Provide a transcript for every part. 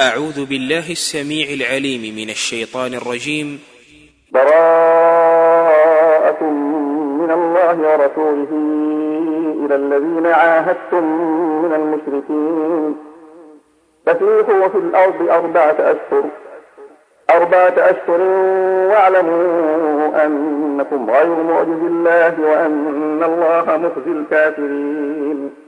أعوذ بالله السميع العليم من الشيطان الرجيم. براءة من الله ورسوله إلى الذين عاهدتم من المشركين. فسيحوا في الأرض أربعة أشهر. أربعة أشهر واعلموا أنكم غير معجز الله وأن الله مخزي الكافرين.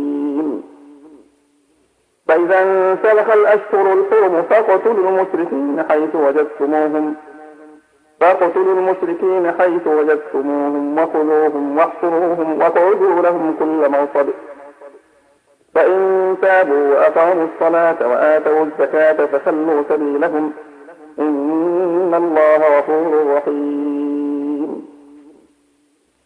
فإذا انسلخ الأشهر الحرم فاقتلوا المشركين حيث وجدتموهم. فاقتلوا المشركين حيث وجدتموهم وخذوهم واحصروهم واقعدوا لهم كل مرصد فإن تابوا وأقاموا الصلاة وآتوا الزكاة فخلوا سبيلهم. إن الله غفور رحيم.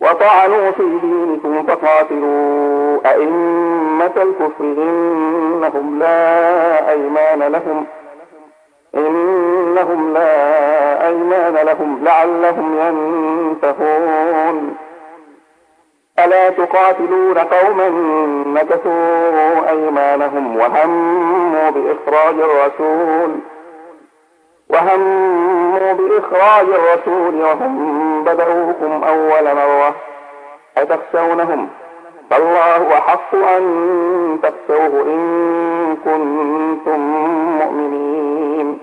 وطعنوا في دينكم فقاتلوا أئمة الكفر إنهم لا أيمان لهم. إنهم لا أيمان لهم. لعلهم ينتهون. ألا تقاتلون قوما نكثوا أيمانهم وهموا بإخراج الرسول. وهموا بإخراج الرسول وهم بدأوكم أول مرة. أتخشونهم؟ فالله أحق أن تخشوه إن كنتم مؤمنين.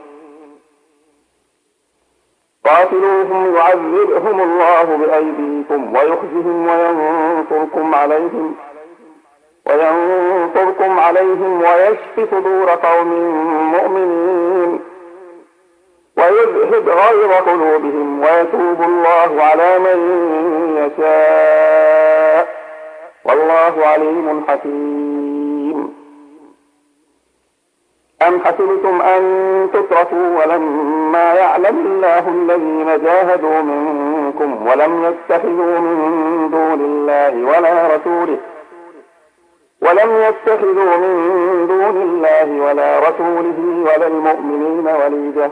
قاتلوهم يعذبهم الله بأيديكم ويخزهم وينصركم عليهم وينصركم عليهم ويشفي صدور قوم مؤمنين. ويذهب غير قلوبهم ويتوب الله على من يشاء والله عليم حكيم. أم حسبتم أن تتركوا ولما يعلم الله الذين جاهدوا منكم ولم يتخذوا من دون الله ولا رسوله ولم يتخذوا من دون الله ولا رسوله ولا المؤمنين وليجة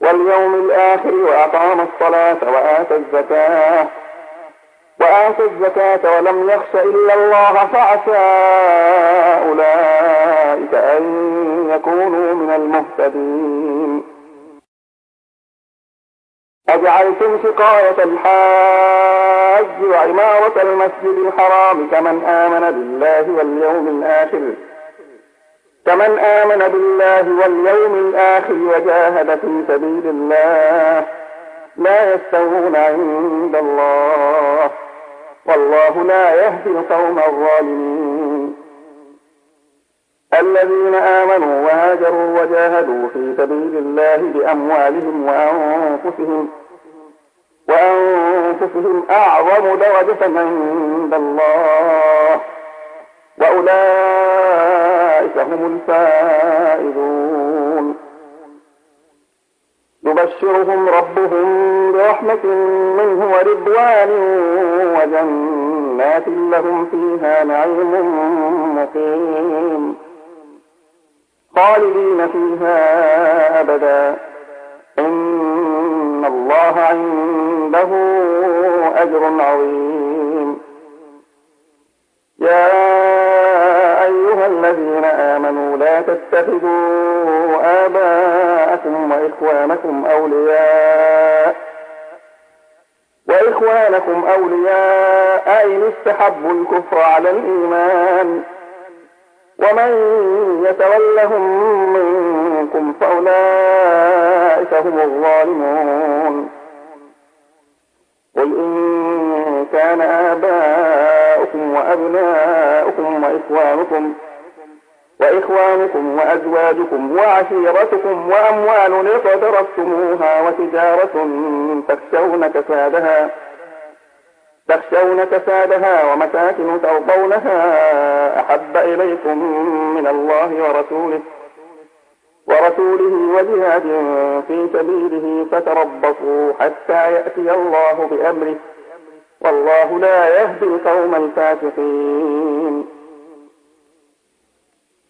واليوم الآخر وأقام الصلاة وآتى الزكاة. وآتى الزكاة ولم يخش إلا الله فعسى أولئك أن يكونوا من المهتدين. أجعلتم سقاية الحاج وعمارة المسجد الحرام كمن آمن بالله واليوم الآخر. كمن آمن بالله واليوم الآخر وجاهد في سبيل الله لا يستوون عند الله والله لا يهدي القوم الظالمين. الذين آمنوا وهاجروا وجاهدوا في سبيل الله بأموالهم وأنفسهم وأنفسهم أعظم درجة عند الله. وأولئك هم الفائزون. يبشرهم ربهم برحمة منه ورضوان وجنات لهم فيها نعيم مقيم. خالدين فيها أبدا. إن الله عنده أجر عظيم. يا الذين آمنوا لا تتخذوا آباءكم وإخوانكم أولياء وإخوانكم أولياء إن استحبوا الكفر على الإيمان ومن يتولهم منكم فأولئك هم الظالمون قل إن كان آباؤكم وأبناؤكم وإخوانكم وإخوانكم وأزواجكم وعشيرتكم وأموال اقترفتموها وتجارة تخشون كسادها تخشون كسادها ومساكن ترضونها أحب إليكم من الله ورسوله ورسوله وجهاد في سبيله فتربصوا حتى يأتي الله بأمره والله لا يهدي القوم الفاسقين.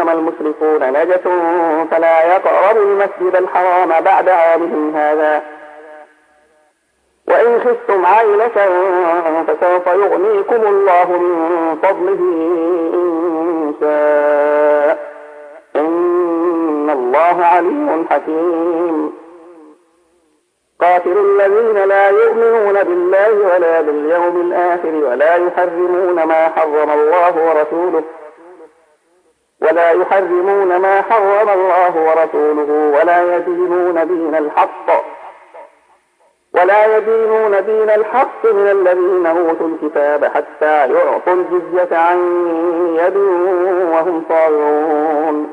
إنما المشركون نجس فلا يقربوا المسجد الحرام بعد عامهم هذا. وإن خفتم عيلة فسوف يغنيكم الله من فضله إن شاء. إن الله عليم حكيم. قاتل الذين لا يؤمنون بالله ولا باليوم الآخر ولا يحرمون ما حرم الله ورسوله ولا يحرمون ما حرم الله ورسوله ولا يدينون دين الحق. ولا يدينون دين الحق من الذين أوتوا الكتاب حتى يعطوا الجزية عن يد وهم صاغرون.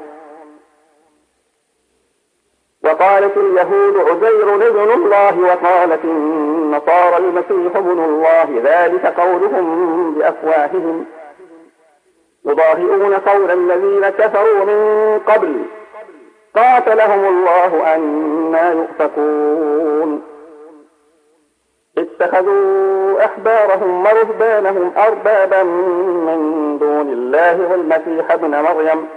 وقالت اليهود عزير ابن الله وقالت النصارى المسيح ابن الله ذلك قولهم بأفواههم. يضاهئون قول الذين كفروا من قبل. قاتلهم الله أنا يؤفكون. اتخذوا أحبارهم ورهبانهم أربابا من دون الله والمسيح ابن مريم.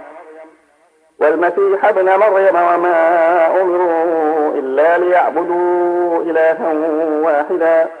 والمسيح ابن مريم وما أمروا إلا ليعبدوا إلها واحدا.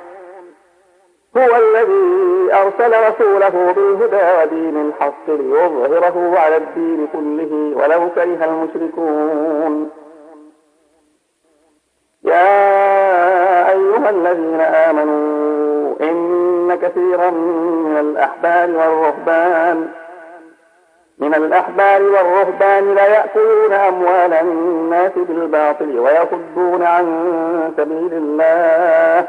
هو الذي أرسل رسوله بالهدى ودين الحق ليظهره على الدين كله ولو كره المشركون. يا أيها الذين آمنوا إن كثيرا من الأحبار والرهبان من الأحبار والرهبان ليأكلون أموال الناس بالباطل ويصدون عن سبيل الله.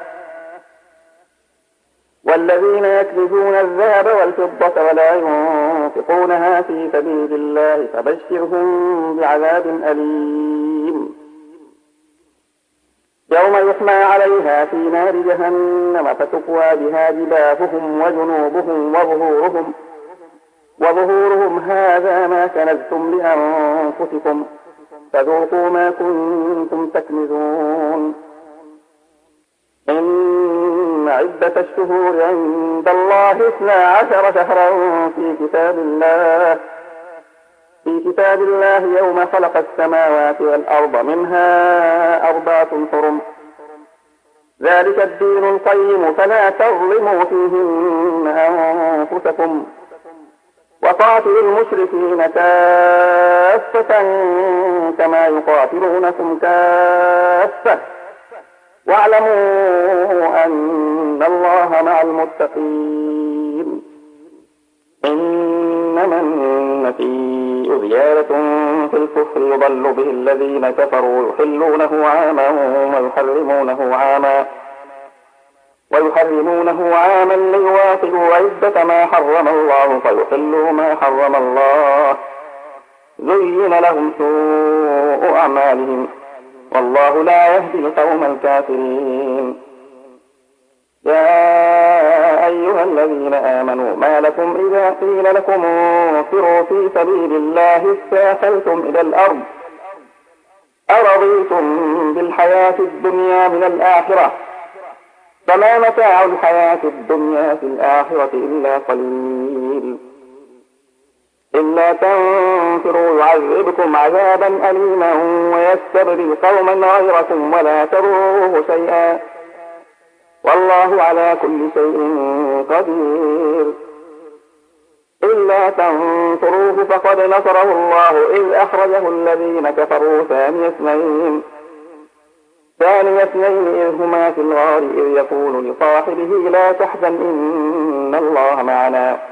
والذين يكنزون الذهب والفضة ولا ينفقونها في سبيل الله فبشرهم بعذاب أليم. يوم يحمى عليها في نار جهنم فتقوى بها جباههم وجنوبهم وظهورهم. وظهورهم هذا ما كنزتم لأنفسكم. فذوقوا ما كنتم تكنزون. عدة الشهور عند الله اثنا عشر شهرا في كتاب الله. في كتاب الله يوم خلق السماوات والأرض منها أربعة حرم. ذلك الدين القيم فلا تظلموا فيهن أنفسكم. وقاتلوا المشركين كافة كما يقاتلونكم كافة. واعلموا أن الله مع المتقين. إنما النسيء زيادة في الكفر يضل به الذين كفروا يحلونه عاما ويحرمونه عاما ويحرمونه عاما ليواطئوا عدة ما حرم الله فيحلوا ما حرم الله. زين لهم سوء أعمالهم. والله لا يهدي القوم الكافرين. يا أيها الذين آمنوا ما لكم إذا قيل لكم انفروا في سبيل الله استاثلتم إلى الأرض. أرضيتم بالحياة الدنيا من الآخرة. فما متاع الحياة الدنيا في الآخرة إلا قليل. إلا تنفروا يعذبكم عذابا أليما ويستبدل قوما غيركم ولا تروه شيئا والله على كل شيء قدير إلا تنصروه فقد نصره الله إذ أخرجه الذين كفروا ثاني اثنين ثاني اثنين إذ هما في الغار إذ يقول لصاحبه لا تحزن إن الله معنا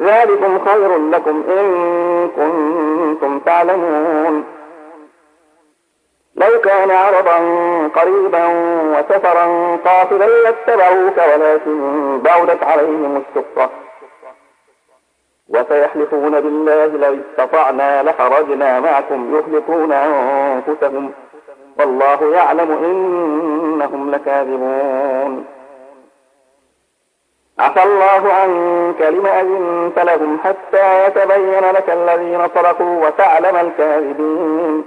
ذلكم خير لكم إن كنتم تعلمون. لو كان عرضا قريبا وسفرا قاصدا لاتبعوك ولكن بعدت عليهم الشقة وسيحلفون بالله لو استطعنا لخرجنا معكم يهلكون أنفسهم. والله يعلم إنهم لكاذبون. عفى الله عنك لم أذنت لهم حتى يتبين لك الذين صدقوا وتعلم الكاذبين.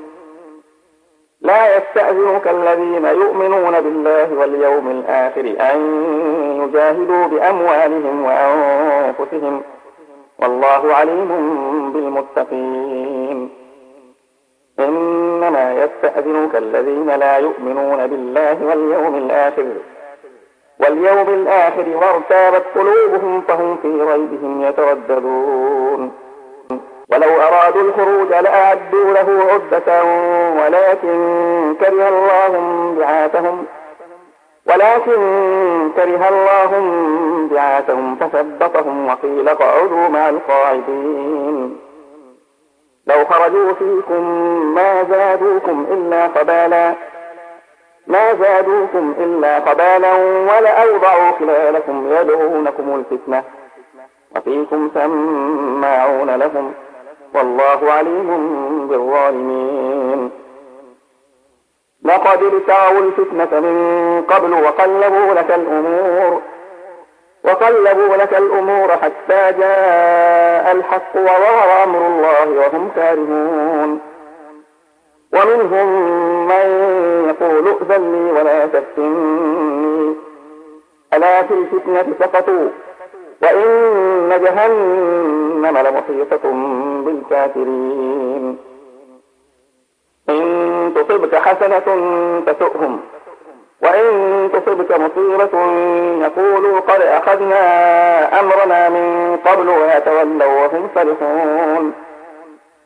لا يستأذنك الذين يؤمنون بالله واليوم الآخر أن يجاهدوا بأموالهم وأنفسهم. والله عليم بالمتقين. إنما يستأذنك الذين لا يؤمنون بالله واليوم الآخر واليوم الآخر وارتابت قلوبهم فهم في ريبهم يترددون. ولو أرادوا الخروج لأعدوا له عدة ولكن كره الله بعاثهم ولكن كره الله بعاثهم فثبطهم وقيل اقعدوا مع القاعدين. لو خرجوا فيكم ما زادوكم إلا قبالا ما زادوكم إلا قبالا ولأوضعوا خلالكم يدعونكم الفتنة. وفيكم سماعون لهم. والله عليم بالظالمين. لقد ابتغوا الفتنة من قبل وقلبوا لك الأمور. وقلبوا لك الأمور حتى جاء الحق وظهر أمر الله وهم كارهون. ومنهم من يقول ائذن لي ولا تفتني. ألا في الفتنة سقطوا وإن جهنم لمحيطة بالكافرين. إن تصبك حسنة تسؤهم وإن تصبك مصيبة يقولوا قد أخذنا أمرنا من قبل ويتولوا وهم فرحون.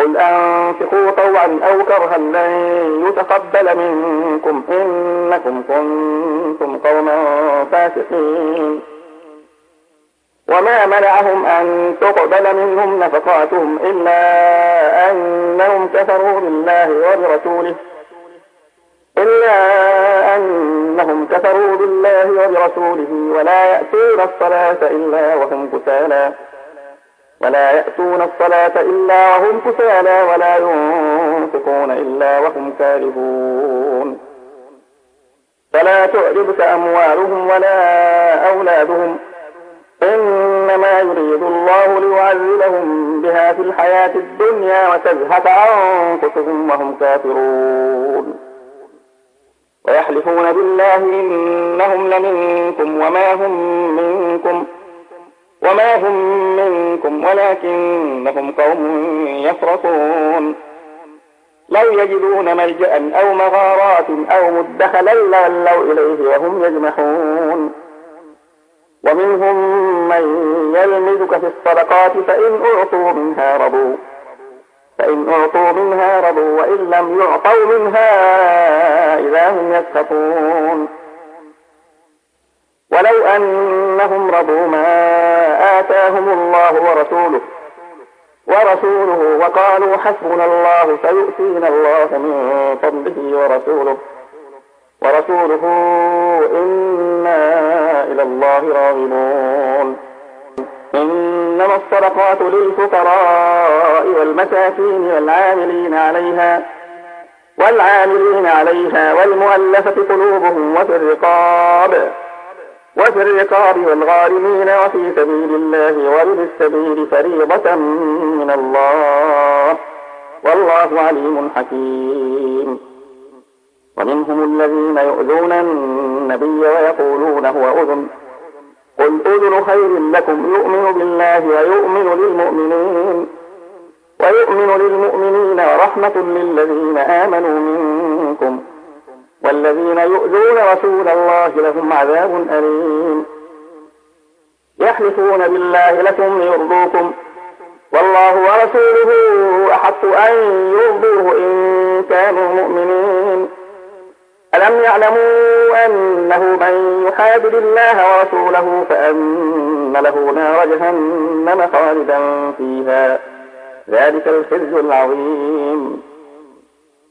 قل أنفقوا طوعا أو كرها لن يتقبل منكم إنكم كنتم قوما فاسقين. وما منعهم أن تقبل منهم نفقاتهم إلا أنهم كفروا بالله وبرسوله إلا أنهم كفروا بالله وبرسوله ولا يأتون الصلاة إلا وهم كسالى. ولا يأتون الصلاة إلا وهم كسالى ولا ينفقون إلا وهم كارهون. فلا تعجبك أموالهم ولا أولادهم. إنما يريد الله ليعذبهم بها في الحياة الدنيا وتزهق أنفسهم وهم كافرون. ويحلفون بالله إنهم لمنكم وما هم منكم. وما هم منكم ولكنهم قوم يفرقون. لو يجدون ملجأ أو مغارات أو مدخلا لولوا إليه وهم يجمحون. ومنهم من يلمزك في الصدقات فإن أعطوا منها رضوا. فإن أعطوا منها رضوا وإن لم يعطوا منها إذا هم يسخطون ولو أنهم رضوا ما آتاهم الله ورسوله ورسوله وقالوا حسبنا الله سيؤتينا الله من فضله ورسوله ورسوله إنا إلى الله راغبون. إنما الصدقات للفقراء والمساكين والعاملين عليها والعاملين عليها والمؤلفة قلوبهم وفي الرقاب. وفي الرقاب والغارمين وفي سبيل الله وابن السبيل فريضة من الله. والله عليم حكيم. ومنهم الذين يؤذون النبي ويقولون هو أذن. قل أذن خير لكم. يؤمن بالله ويؤمن للمؤمنين. ويؤمن للمؤمنين ورحمة للذين آمنوا منكم. والذين يؤذون رسول الله لهم عذاب أليم. يحلفون بالله لكم ليرضوكم. والله ورسوله أحق أن يرضوه إن كانوا مؤمنين. ألم يعلموا أنه من يحادد الله ورسوله فأن له نار جهنم خالدا فيها. ذلك الخزي العظيم.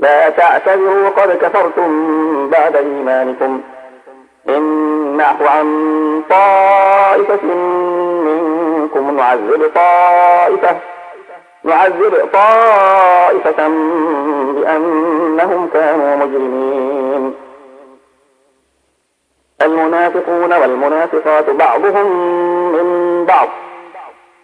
لا تعتذروا قد كفرتم بعد إيمانكم. إن نعفو عن طائفة منكم نعذب طائفة نعذب طائفة بأنهم كانوا مجرمين. المنافقون والمنافقات بعضهم من بعض.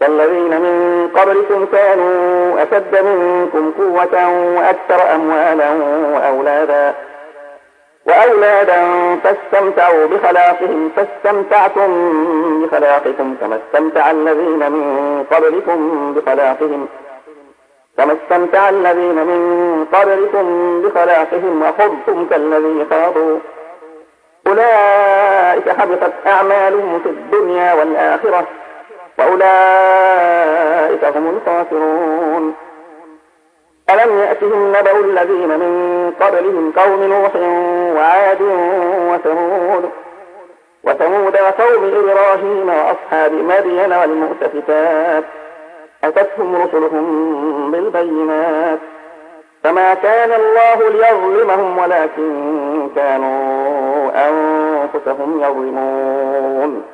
كالذين من قبلكم كانوا أشد منكم قوة وأكثر أموالا وأولادا وأولادا فاستمتعوا بخلاقهم فاستمتعتم بخلاقكم كما استمتع الذين من قبلكم بخلاقهم. كما استمتع الذين من قبلكم بخلاقهم وخضتم كالذي خاضوا. أولئك حبطت أعمالهم في الدنيا والآخرة. وأولئك هم الخاسرون. ألم يأتهم نبأ الذين من قبلهم قوم نوح وعاد وثمود؟ وثمود وقوم إبراهيم وأصحاب مدين والمؤتفكات. أتتهم رسلهم بالبينات. فما كان الله ليظلمهم ولكن كانوا أنفسهم يظلمون.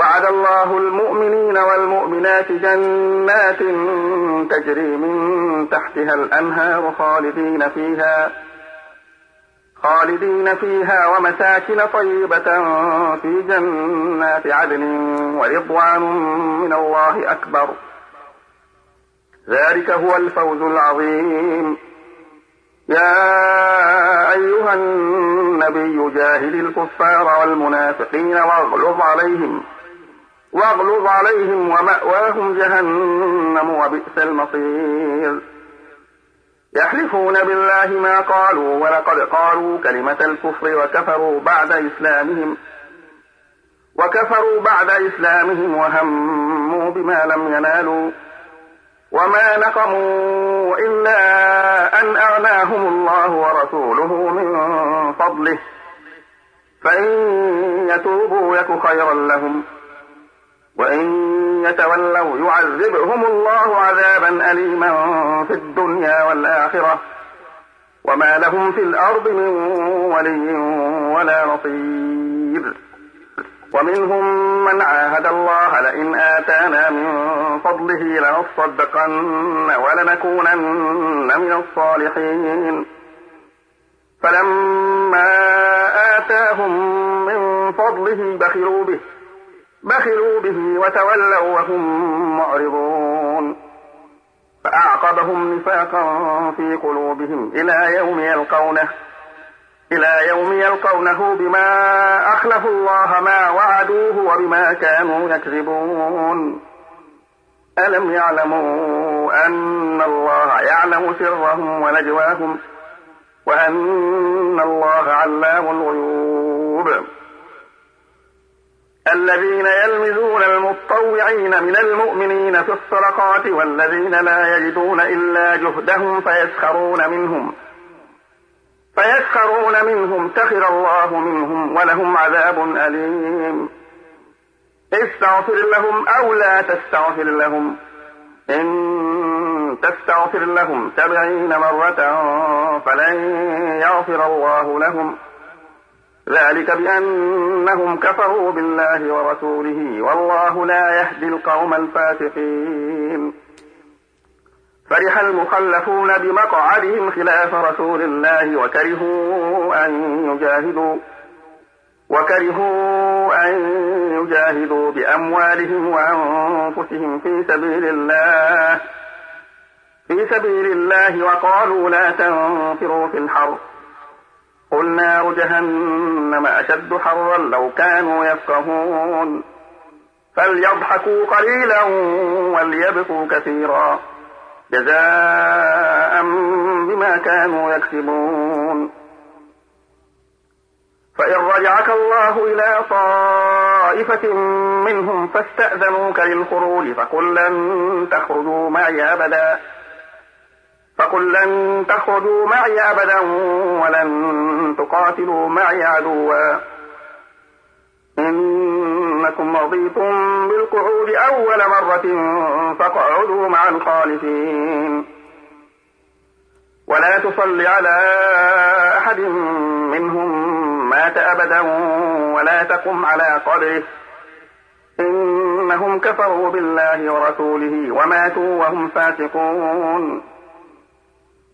وعد الله المؤمنين والمؤمنات جنات تجري من تحتها الأنهار خالدين فيها خالدين فيها ومساكن طيبة في جنات عدن ورضوان من الله أكبر. ذلك هو الفوز العظيم. يا أيها النبي جاهد الكفار والمنافقين واغلظ عليهم. واغلظ عليهم ومأواهم جهنم وبئس المصير. يحلفون بالله ما قالوا ولقد قالوا كلمة الكفر وكفروا بعد إسلامهم وكفروا بعد إسلامهم وهموا بما لم ينالوا وما نقموا إلا أن أغناهم الله ورسوله من فضله فإن يتوبوا يك خيرا لهم. وإن يتولوا يعذبهم الله عذابا أليما في الدنيا والآخرة وما لهم في الأرض من ولي ولا نصير. ومنهم من عاهد الله لئن آتانا من فضله لنصدقن ولنكونن من الصالحين. فلما آتاهم من فضله بخلوا به بخلوا به وتولوا وهم معرضون. فأعقبهم نفاقا في قلوبهم إلى يوم يلقونه إلى يوم يلقونه بما أخلفوا الله ما وعدوه وبما كانوا يكذبون. ألم يعلموا أن الله يعلم سرهم ونجواهم وأن الله علام الغيوب. الذين يلمزون المطوعين من المؤمنين في الصدقات والذين لا يجدون إلا جهدهم فيسخرون منهم. فيسخرون منهم سخر الله منهم ولهم عذاب أليم. استغفر لهم أو لا تستغفر لهم. إن تستغفر لهم سبعين مرة فلن يغفر الله لهم. ذلك بأنهم كفروا بالله ورسوله والله لا يهدي القوم الفاسقين. فرح المخلفون بمقعدهم خلاف رسول الله وكرهوا أن يجاهدوا وكرهوا أن يجاهدوا بأموالهم وأنفسهم في سبيل الله في سبيل الله وقالوا لا تنفروا في الحر قل نار جهنم أشد حرا لو كانوا يفقهون. فليضحكوا قليلا وليبكوا كثيرا. جزاء بما كانوا يكسبون. فإن رجعك الله إلى طائفة منهم فاستأذنوك للخروج فقل لن تخرجوا معي أبدا. فقل لن تخرجوا معي أبدا ولن تقاتلوا معي عدوا. إنكم رضيتم بالقعود أول مرة فاقعدوا مع الخالفين. ولا تصل على أحد منهم مات أبدا ولا تقم على قبره. إنهم كفروا بالله ورسوله وماتوا وهم فاسقون.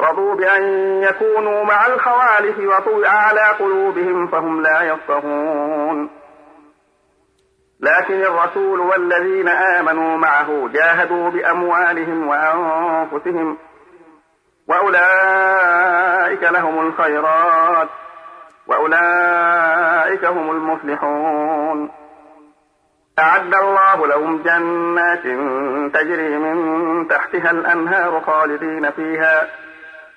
رضوا بأن يكونوا مع الخوالف وطوع على قلوبهم فهم لا يفقهون. لكن الرسول والذين آمنوا معه جاهدوا بأموالهم وأنفسهم وأولئك لهم الخيرات وأولئك هم المفلحون. أعد الله لهم جنات تجري من تحتها الأنهار خالدين فيها.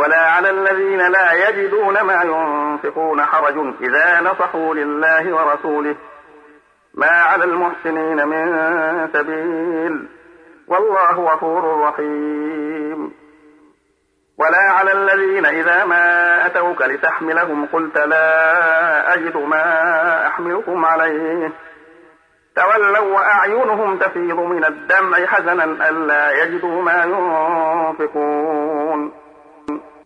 ولا على الذين لا يجدون ما ينفقون حرج إذا نصحوا لله ورسوله. ما على المحسنين من سبيل. والله غفور رحيم. ولا على الذين إذا ما أتوك لتحملهم قلت لا أجد ما أحملكم عليه. تولوا وأعينهم تفيض من الدمع حزنا ألا يجدوا ما ينفقون.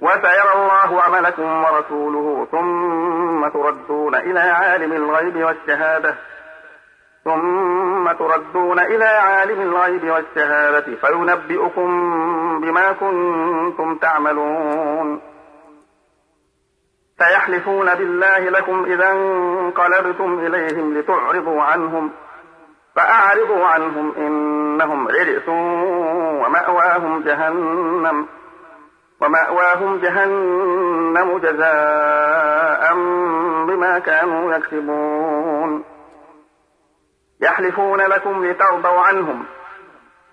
وسيرى الله عملكم ورسوله ثم تردون إلى عالم الغيب والشهادة. ثم تردون إلى عالم الغيب والشهادة فينبئكم بما كنتم تعملون. سيحلفون بالله لكم إذا انقلبتم إليهم لتعرضوا عنهم فأعرضوا عنهم إنهم رجس ومأواهم جهنم. ومأواهم جهنم جزاء بما كانوا يكسبون. يحلفون لكم لترضوا عنهم.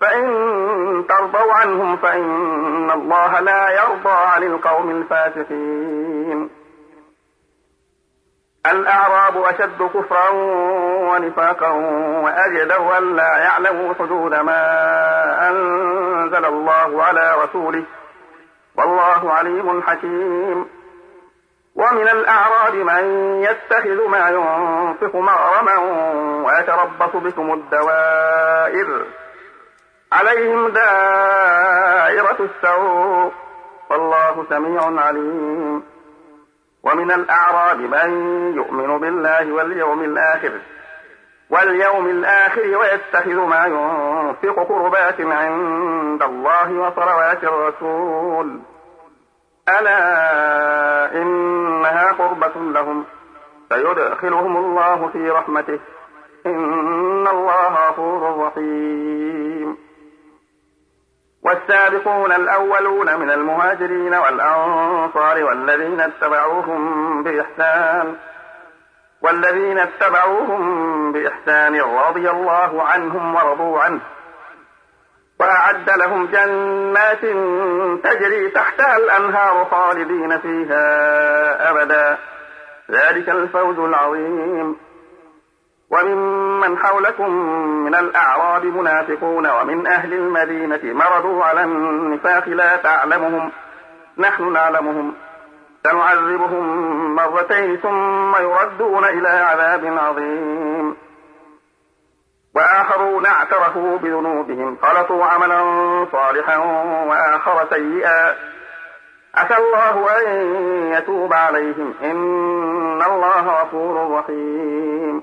فإن ترضوا عنهم فإن الله لا يرضى عن القوم الفاسقين. الأعراب أشد كفرا ونفاقا وأجدر أن لا يعلموا حدود ما أنزل الله على رسوله. والله عليم حكيم. ومن الأعراب من يتخذ ما ينفق مغرما ويتربص بكم الدوائر. عليهم دائرة السوء. والله سميع عليم. ومن الأعراب من يؤمن بالله واليوم الآخر. واليوم الآخر ويتخذ ما ينفق قربات عند الله وصلوات الرسول. ألا إنها قربة لهم. سيدخلهم الله في رحمته. إن الله غفور رحيم. والسابقون الأولون من المهاجرين والأنصار والذين اتبعوهم بإحسان. والذين اتبعوهم بإحسان رضي الله عنهم ورضوا عنه وأعد لهم جنات تجري تحتها الأنهار خالدين فيها أبدا. ذلك الفوز العظيم. وممن حولكم من الأعراب منافقون ومن أهل المدينة مرضوا على النفاق لا تعلمهم. نحن نعلمهم. سنعذبهم مرتين ثم يردون إلى عذاب عظيم. وآخرون اعترفوا بذنوبهم خلطوا عملا صالحا وآخر سيئا. عسى الله أن يتوب عليهم. إن الله غفور رحيم.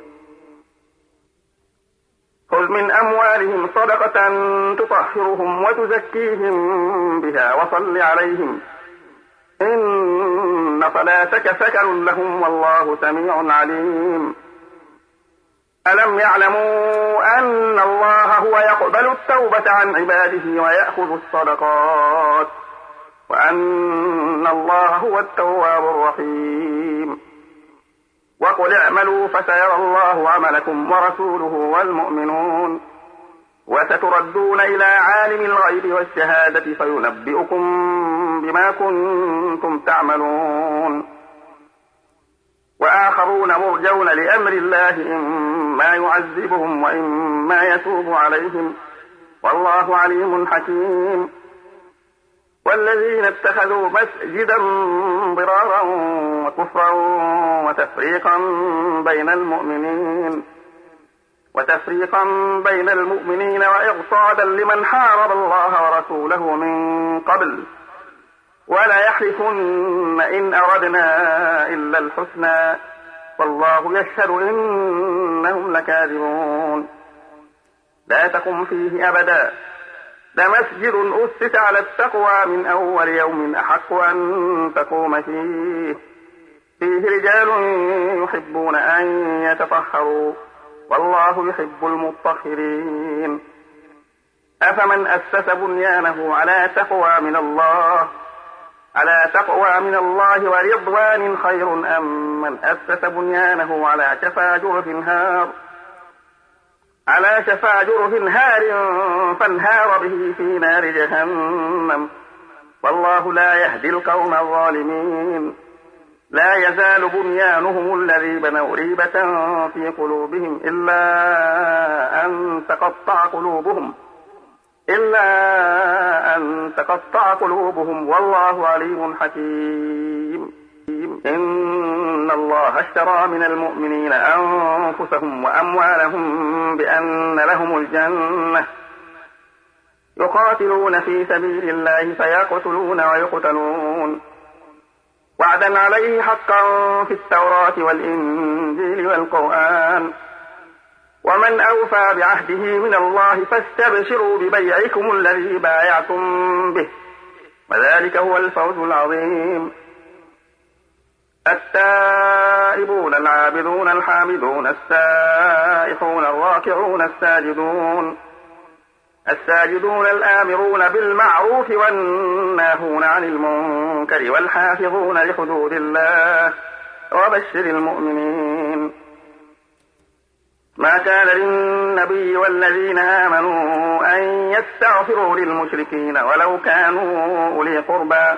خذ من أموالهم صدقة تطهرهم وتزكيهم بها وصل عليهم. إن صلاتك سكن لهم والله سميع عليم. ألم يعلموا أن الله هو يقبل التوبة عن عباده ويأخذ الصدقات وأن الله هو التواب الرحيم. وقل اعملوا فسيرى الله عملكم ورسوله والمؤمنون. وستردون إلى عالم الغيب والشهادة فينبئكم بما كنتم تعملون. وآخرون مرجون لأمر الله إما يعذبهم وإما يتوب عليهم. والله عليم حكيم. والذين اتخذوا مسجدا ضرارا وكفرا وتفريقا بين المؤمنين. وتفريقا بين المؤمنين وإغصادا لمن حارب الله ورسوله من قبل. ولا يحلفن إن أردنا إلا الحسنى. والله يشهد إنهم لكاذبون. لا تقم فيه أبدا. لمسجد أسس على التقوى من أول يوم أحق أن تقوم فيه. فيه رجال يحبون أن يتطهروا. والله يحب المطهرين. أفمن أسس بنيانه على تقوى من الله؟ على تقوى من الله ورضوان خير أم من أسس بنيانه على شفا جرف هار؟ على شفا جرف هار فانهار به في نار جهنم. والله لا يهدي القوم الظالمين. لا يزال بنيانهم الذي بنوا ريبة في قلوبهم إلا أن تقطع قلوبهم إلا أن تقطع قلوبهم. والله عليم حكيم. إن الله اشترى من المؤمنين أنفسهم وأموالهم بأن لهم الجنة. يقاتلون في سبيل الله فيقتلون ويقتلون. وعدا عليه حقا في التوراة والإنجيل والقرآن. ومن أوفى بعهده من الله فاستبشروا ببيعكم الذي بايعتم به. وذلك هو الفوز العظيم. التائبون العابدون الحامدون السائحون الراكعون الساجدون. الساجدون الآمرون بالمعروف والناهون عن المنكر والحافظون لحدود الله وبشر المؤمنين. ما كان للنبي والذين آمنوا أن يستغفروا للمشركين ولو كانوا أولي قربى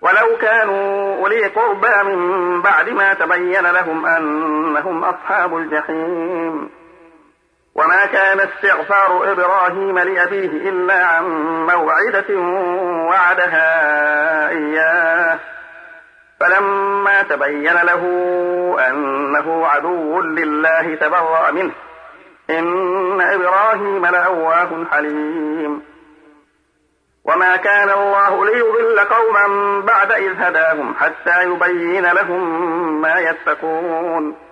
ولو كانوا أولي قربى من بعد ما تبين لهم أنهم أصحاب الجحيم. وما كان استغفار إبراهيم لأبيه إلا عن موعدة وعدها إياه. فلما تبين له أنه عدو لله تبرأ منه. إن إبراهيم لأواه حليم. وما كان الله ليضل قوما بعد إذ هداهم حتى يبين لهم ما يتقون.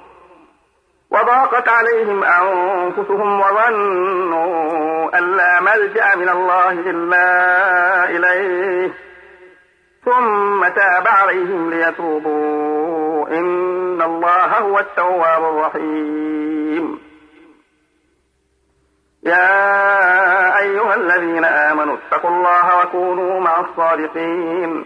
وضاقت عليهم أنفسهم وظنوا أن لا ملجأ من الله إلا إليه. ثم تاب عليهم ليتوبوا. إن الله هو التواب الرحيم. يا أيها الذين آمنوا اتقوا الله وكونوا مع الصادقين.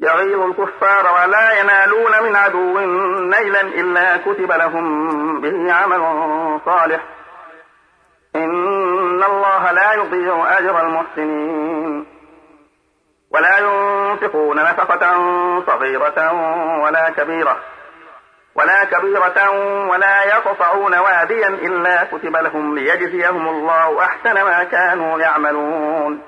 يغيظ الكفار ولا ينالون من عدو نيلا إلا كتب لهم به عمل صالح. إن الله لا يضيع أجر المحسنين. ولا ينفقون نفقة صغيرة ولا كبيرة. ولا كبيرة ولا يقطعون واديا إلا كتب لهم ليجزيهم الله أحسن ما كانوا يعملون.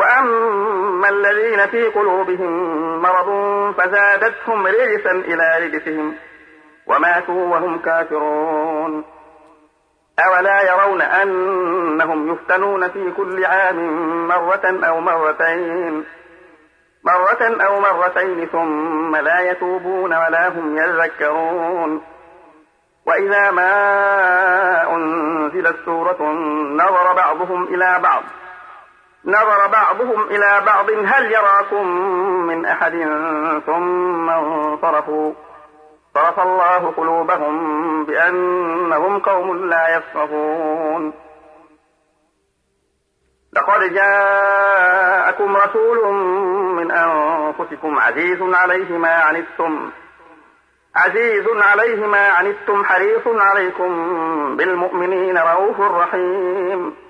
وأما الذين في قلوبهم مرض فزادتهم رجسا إلى رجسهم وماتوا وهم كافرون. أولا يرون أنهم يفتنون في كل عام مرة أو مرتين مرة أو مرتين ثم لا يتوبون ولا هم يذكرون. وإذا ما أنزلت سورة نظر بعضهم إلى بعض نظر بعضهم إلى بعض هل يراكم من أحد؟ ثم انصرفوا. صرف الله قلوبهم بأنهم قوم لا يفقهون. لقد جاءكم رسول من أنفسكم عزيز عليه ما عنتم. عزيز عليه ما عنتم حريص عليكم بالمؤمنين رؤوف رحيم.